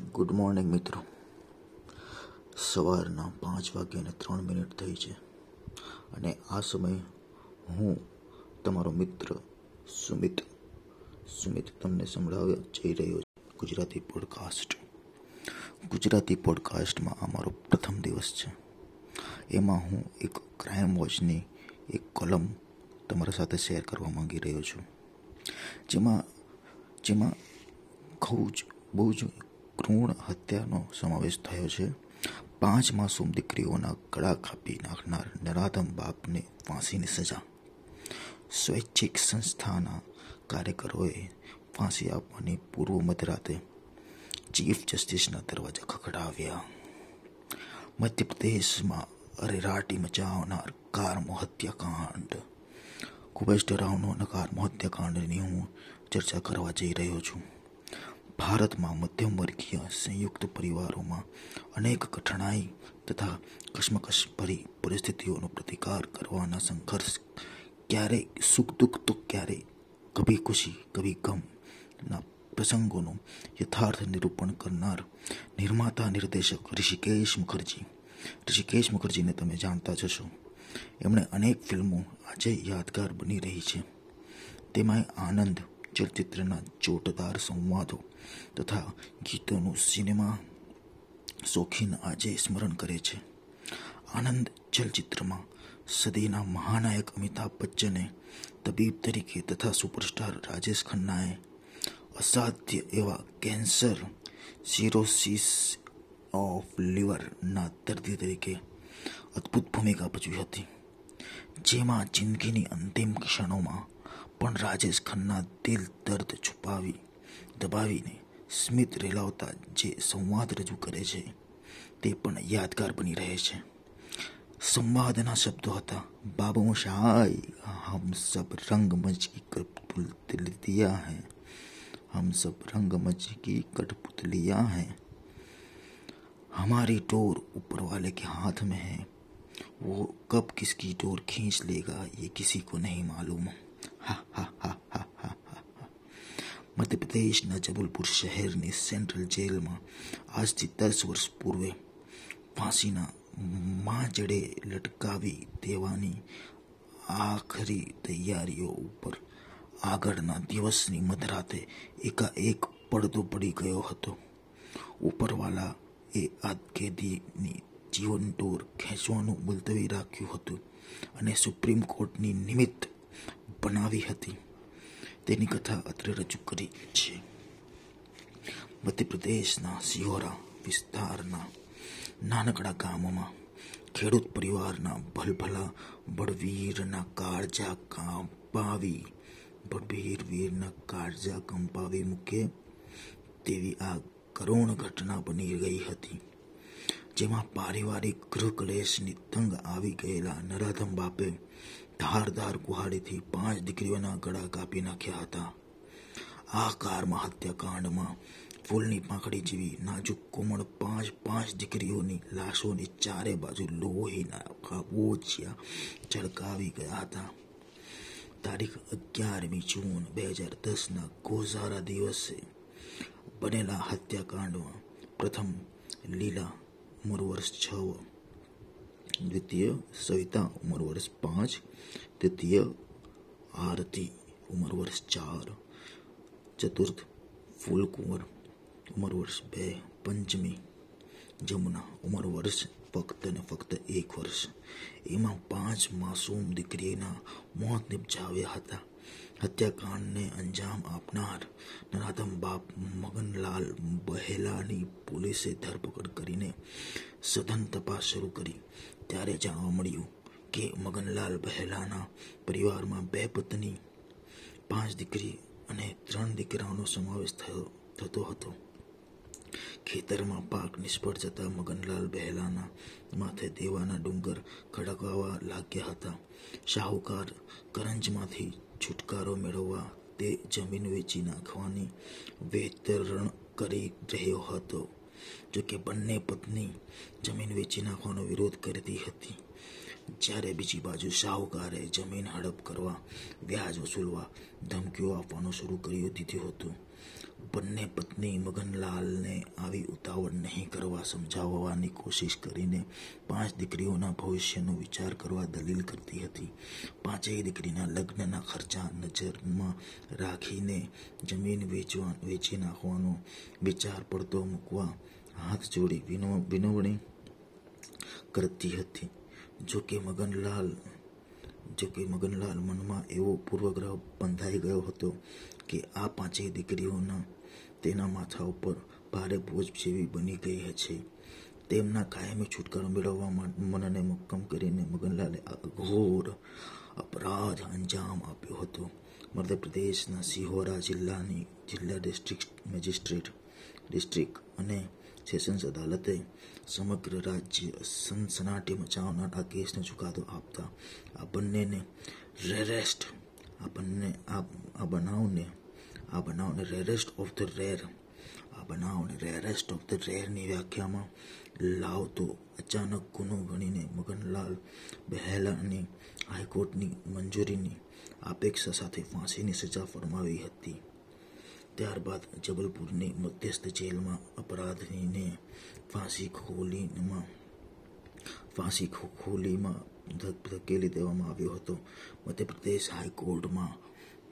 Good morning મિત્રો. સવારના પાંચ વાગ્યાને ત્રણ મિનિટ થઈ છે. અને આ સમયે હું, તમારો મિત્ર સુમિત સુમિત તમને સંભળાવવા જઈ રહ્યો છું. ગુજરાતી પોડકાસ્ટ ગુજરાતી પોડકાસ્ટમાં અમારો પ્રથમ દિવસ છે. એમાં હું એક ક્રાઇમ વોચની એક કોલમ તમારા સાથે શેર કરવા માંગી રહ્યો છું. જેમાં જેમાં ખૂબ જ, બહુ જ ભ્રૂણ હત્યાનો સમાવેશ થયો છે. પાંચ માસૂમ દીકરીઓના ગળા કાપી નાખનાર નરાધમ બાપને ફાંસીની સજા. સ્વૈચ્છિક સંસ્થાના કાર્યકરોએ ફાંસી આપવાની પૂર્વ મધરાતે ચીફ જસ્ટિસના દરવાજા ખખડાવ્યા. મધ્યપ્રદેશમાં અરેરાટી મચાવનાર કારમો હત્યાકાંડ. ખૂબ જ ડરાવનો અને કારમો હત્યાકાંડની હું ચર્ચા કરવા જઈ રહ્યો છું. ભારતમાં મધ્યમ વર્ગીય સંયુક્ત પરિવારોમાં અનેક કઠણાઈ તથા કશ્મકશ ભરી પરિસ્થિતિઓનો પ્રતિકાર કરવાના સંઘર્ષ ક્યારેય સુખ દુઃખ તો ક્યારેય કભી ખુશી, કભી ગમના પ્રસંગોનું યથાર્થ નિરૂપણ કરનાર નિર્માતા નિર્દેશક ઋષિકેશ મુખર્જી. ઋષિકેશ મુખર્જીને તમે જાણતા જશો એમણે અનેક ફિલ્મો આજે યાદગાર બની રહી છે. તેમાં આનંદ ચલચિત્રના ચોટદાર સંવાદો તથા ગીતોનું સિનેમા શોખીન આજે સ્મરણ કરે છે. આનંદ ચલચિત્રમાં સદીના મહાનાયક અમિતાભ બચ્ચને તબીબ તરીકે તથા સુપરસ્ટાર રાજેશ ખન્નાએ અસાધ્ય એવા કેન્સર સિરોસિસ ઓફ લિવરના દર્દી તરીકે અદ્ભુત ભૂમિકા ભજવી હતી. જેમાં જિંદગીની અંતિમ ક્ષણોમાં راجیش کنہ دل درد چھپای دبای نے سمت ریلاوتا رجو کرے تے پن یادگار بنی رہے سا شبد بابا مشاہ ہم سب رنگ مچ کی کٹ پتلیا ہے ہم سب رنگ مچ کی کٹپتلیاں ہیں ہماری ڈور اوپر والے کے ہاتھ میں ہے وہ کب کس کی ڈور کھینچ لے گا یہ کسی کو نہیں معلوم મધ્યપ્રદેશના જબલપુર શહેરની સેન્ટ્રલ જેલમાં આજથી દસ વર્ષ પૂર્વે ફાંસીના માજડે લટકાવી દેવાની આખરી તૈયારીઓ ઉપર આગળના દિવસની મધરાતે એકાએક પડદો પડી ગયો હતો ઉપરવાલા એ આ કેદીની જીવન દોર ખેંચવાનું મુલતવી રાખ્યું હતું અને સુપ્રીમ કોર્ટની નિમિત્ત બનાવી હતી. તેની કથા અત્રે રજૂ કરી છે. મધ્યપ્રદેશના સિહોરા વિસ્તારના નાનકડા ગામમાં ખેડૂત પરિવારના ભલભલા બળવીરના કાળજા કાંપાવી બળવીર વીરના કાળજા કંપાવી મૂકે તેવી આ કરુણ ઘટના બની ગઈ હતી. જેમાં પારિવારિક ગૃહ કલેશની તંગ આવી ગયેલા નરાધમ બાપે ધારધાર કુહાડીથી પાંચ દીકરીઓના ગળા કાપી નાખ્યા હતા. આ કારમાં હત્યાકાંડમાં ફૂલની પાંખડી જેવી નાજુક કોમળ પાંચ પાંચ દીકરીઓની લાશોની ચારે બાજુ લોહીના ખાબોચિયા ચળકાવી ગયા હતા. તારીખ અગિયારમી જૂન બે હજાર દસના ગોઝારા દિવસે બનેલા હત્યાકાંડમાં પ્રથમ લીલા ઉંમર વર્ષ છ, દ્વિતીય સવિતા ઉંમર વર્ષ પાંચ, તૃતીય આરતી ઉંમર વર્ષ ચાર, ચતુર્થ ફૂલકુંવર ઉંમર વર્ષ બે, પંચમી જમુના ઉંમર વર્ષ ફક્ત ને ફક્ત એક વર્ષ. એમાં પાંચ માસૂમ દીકરીના મોત નિપજાવ્યા હતા. હત્યાકાંડને અંજામ આપનાર નરાધમ બાપ મગનલાલ બહેલાની પોલીસે ધરપકડ કરીને સઘન તપાસ શરૂ કરી. ત્યારે જાણવા મળ્યું કે મગનલાલ બહેલાના પરિવારમાં બે પત્ની, પાંચ દીકરી અને ત્રણ દીકરાઓનો સમાવેશ થયો, થતો હતો. ખેતરમાં પાક નિષ્ફળ જતા મગનલાલ બહેલાના માથે દેવાના ડુંગર ખડકવા લાગ્યા હતા. શાહુકાર કરંજમાંથી છુટકારો મેળવવા તે જમીન વેચી નાખવાની વેતરણ કરી રહ્યો હતો. જો કે બંને પત્ની જમીન વેચી નાખવાનો વિરોધ કરતી હતી. જ્યારે બીજી બાજુ શાહુકારે જમીન હડપ કરવા, વ્યાજ વસૂલવા ધમકીઓ આપવાનું શરૂ કરી દીધું હતું. બંને પત્ની મગનલાલને આવી ઉતાવળ નહીં કરવા સમજાવવાની કોશિશ કરીને પાંચ દીકરીઓના ભવિષ્યનો વિચાર કરવા દલીલ કરતી હતી. પાંચેય દીકરીના લગ્નના ખર્ચા નજરમાં રાખીને જમીન વેચવા, વેચી નાખવાનો વિચાર પડતો મૂકવા હાથ જોડી વિનો, વિનવણી કરતી હતી. જો કે મગનલાલ, જો કે મગનલાલ મનમાં એવો પૂર્વગ્રહ બંધાઈ ગયો હતો કે આ પાંચેય દીકરીઓના તેના માથા ઉપર ભારે બોજ જેવી બની ગઈ છે તેમના કાયમી છુટકારો મેળવવા મનને મક્કમ કરીને મગનલાલે ઘોર અપરાધ અંજામ આપ્યો હતો. મધ્યપ્રદેશના સિહોરા જિલ્લાની, જિલ્લા ડિસ્ટ્રિક્ટ મેજિસ્ટ્રેટ ડિસ્ટ્રિક્ટ અને સેશન્સ અદાલતે સમગ્ર રાજ્ય સનસનાટી મચાવનાર આ કેસનો ચુકાદો આપતા આ બંનેને રેરેસ્ટ આ બંને, આ બનાવને આ બનાવને રેરેસ્ટ ઓફ ધ રેર આ બનાવને રેરેસ્ટ ઓફ ધ રેરની વ્યાખ્યામાં લાવતો અચાનક ગુનો ગણીને મગનલાલ બહેલાની હાઈકોર્ટની મંજૂરીની અપેક્ષા સાથે ફાંસીની સજા ફરમાવી હતી. ત્યારબાદ જબલપુરની મધ્યસ્થ જેલમાં અપરાધીને ફાંસી ખોલીમાં ફાંસી ખોલીમાં ધક- ધકેલી દેવામાં આવ્યો હતો. મધ્યપ્રદેશ હાઈકોર્ટમાં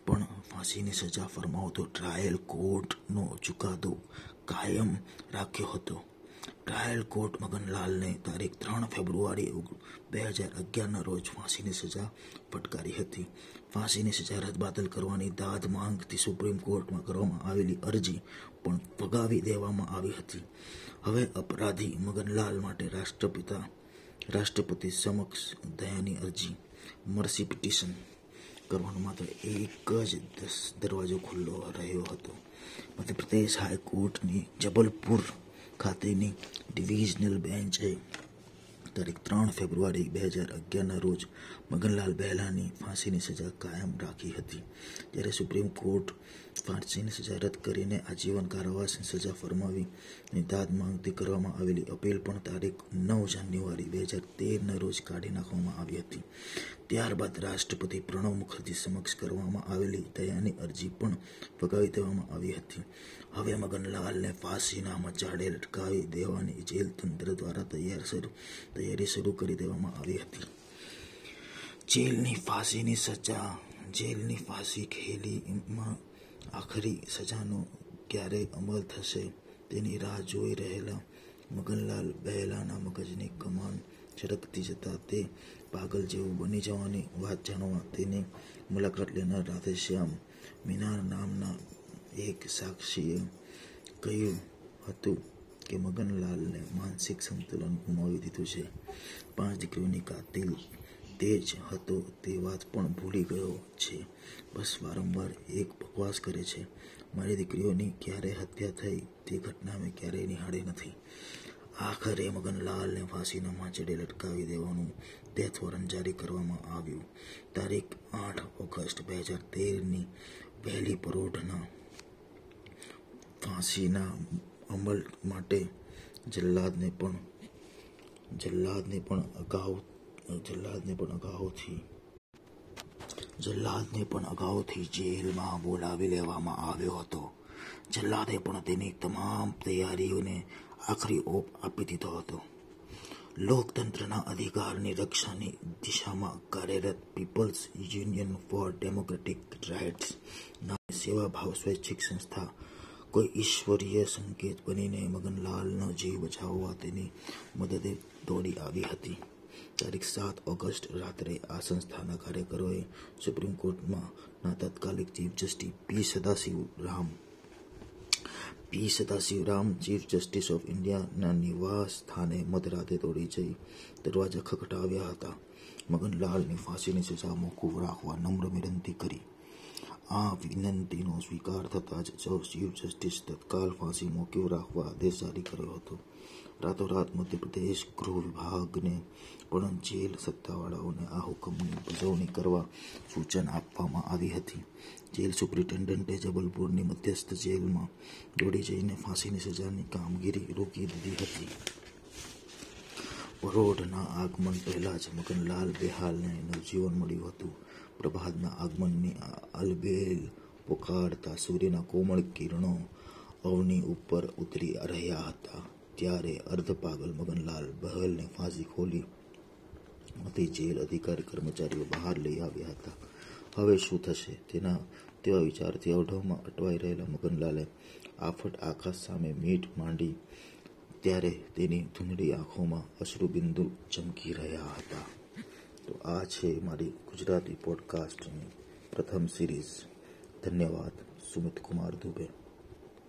પણ ફાંસીની સજા ફરમાવતો ટ્રાયલ કોર્ટનો ચુકાદો કાયમ રાખ્યો હતો. ટ્રાયલ કોર્ટ મગનલાલને તારીખ ત્રણ ફેબ્રુઆરી બે હજાર અગિયારના રોજ ફાંસીની સજા ફટકારી હતી. ફાંસીની સજા રદબાતલ કરવાની દાદ માંગથી સુપ્રીમ કોર્ટમાં કરવામાં આવેલી અરજી પણ ફગાવી દેવામાં આવી હતી. હવે અપરાધી મગનલાલ માટે રાષ્ટ્રપિતા રાષ્ટ્રપતિ સમક્ષ દયાની અરજી. મર્સી પિટિશન કરવાનો માત્ર એક જ દરવાજો ખુલ્લો રહ્યો હતો. મધ્યપ્રદેશ હાઈકોર્ટની જબલપુર ખાતેની ડિવિઝનલ બેન્ચે તારીખ ત્રણ ફેબ્રુઆરી બે હજાર અગિયારના રોજ મગનલાલ બહેલાની ફાંસીની સજા કાયમ રાખી હતી. ત્યારે સુપ્રીમ કોર્ટ ફાંસીની સજા રદ કરીને આજીવન કારાવાસની સજા ફરમાવી અને દાદ માંગતી કરવામાં આવેલી અપીલ પણ તારીખ નવ જાન્યુઆરી બે હજાર તેરના રોજ કાઢી નાખવામાં આવી હતી. ત્યારબાદ રાષ્ટ્રપતિ પ્રણવ મુખર્જી સમક્ષ કરવામાં આવેલી દયાની અરજી પણ ફગાવી દેવામાં આવી હતી. હવે મગનલાલને ફાંસીના મચાડે લટકાવી દેવાની જેલ તંત્ર દ્વારા તૈયાર શરૂ તૈયારી શરૂ કરી દેવામાં આવી હતી. જેલની ફાંસીની સજા, જેલની ફાંસી ખેલીમાં આખરી સજાનો ક્યારે અમલ થશે, તેની રાહ જોઈ રહેલા મગનલાલ બહેલાના મગજની કમાન છરકતી જતા તે પાગલ જેવું બની જવાની વાત જાણવા તેની મુલાકાત લેનાર રાધેશ્યામ મીનાર નામના એક સાક્ષીએ કહ્યું હતું કે મગનલાલને માનસિક સંતુલન ગુમાવી દીધું છે. પાંચ દીકરીઓની કાતિલ તે જ હતો તે વાત પણ ભૂલી ગયો છે. બસ વારંવાર એક બકવાસ કરે છે. મારી દીકરીઓની ક્યારે હત્યા થઈ તે ઘટના મેં ક્યારેય નિહાળી નથી. આખરે મગનલાલને ફાંસીના માંચડે લટકાવી દેવાનું ડેથ વોરંટ જારી કરવામાં આવ્યું. તારીખ આઠ ઓગસ્ટ બે હજાર તેરની વહેલી પરોઢના ફાંસીના અમલ માટે જલ્લાદને પણ જલ્લાદને પણ અગાઉ જલ્લાદને પણ અગાઉથી જલ્લાદને પણ અગાઉથી જેલમાં બોલાવી લેવામાં આવ્યો હતો. જલ્લાદે પણ તેની તમામ તૈયારીઓને આખરી ઓપ આપી દીધો હતો. લોકતંત્રના અધિકારની રક્ષાની દિશામાં કાર્યરત people's union for democratic rights નામની સેવાભાવ સ્વૈચ્છિક સંસ્થા કોઈ ઈશ્વરીય સંકેત બનીને મગનલાલનો જીવ બચાવવા તેની મદદે દોડી આવી હતી. તારીખ સાત ઓગસ્ટ રાત્રે આ સંસ્થાના કાર્યકરોએ સુપ્રીમ કોર્ટમાં તત્કાલિક chief justice P Sadashiv Ram, P Sadashivram chief justice of ઇન્ડિયાના નિવાસ સ્થાને મધરાતે દોડી જઈ દરવાજા ખખડાવ્યા હતા. મગનલાલની ફાંસીની સજા મોકૂફ રાખવા નમ્ર વિનંતી કરી. આ વિનંતીનો સ્વીકાર થતાં જ ચીફ જસ્ટિસ તત્કાલ ફાંસી મોકૂફ રાખવા આદેશ જારી કર્યો હતો. રાતોરાત મધ્યપ્રદેશ ગૃહ વિભાગને પણ જેલ સત્તાવાળાઓને આ હુકમની ઉજવણી કરવા સૂચન આપવામાં આવી હતી. જેલ સુપ્રિન્ટેન્ડન્ટે જબલપુરની મધ્યસ્થ જેલમાં દોડી જઈને ફાંસીની સજાની કામગીરી રોકી દીધી હતી. પરોઢના આગમન પહેલા જ મગનલાલ બેહાલને નવજીવન મળ્યું હતું. પ્રભાતના આગમનની અલબેલ પોકારતા સૂર્યના કોમળ કિરણો અવની ઉપર ઉતરી રહ્યા હતા. ત્યારે અર્ધ પાગલ મગનલાલ બહલને ફાંસી ખોલી હતી. જેલ અધિકારી કર્મચારીઓ બહાર લઈ આવ્યા હતા. હવે શું થશે? તેના તેવા વિચારથી અવઢવમાં અટવાઈ રહેલા મગનલાલે આફટ આકાશ સામે મીઠ માંડી ત્યારે તેની ધૂંધળી આંખોમાં અશ્રુબિંદુ ચમકી રહ્યા હતા. તો આ છે મારી ગુજરાતી પોડકાસ્ટની પ્રથમ સિરીઝ ધન્યવાદ, સુમિત કુમાર દુબે.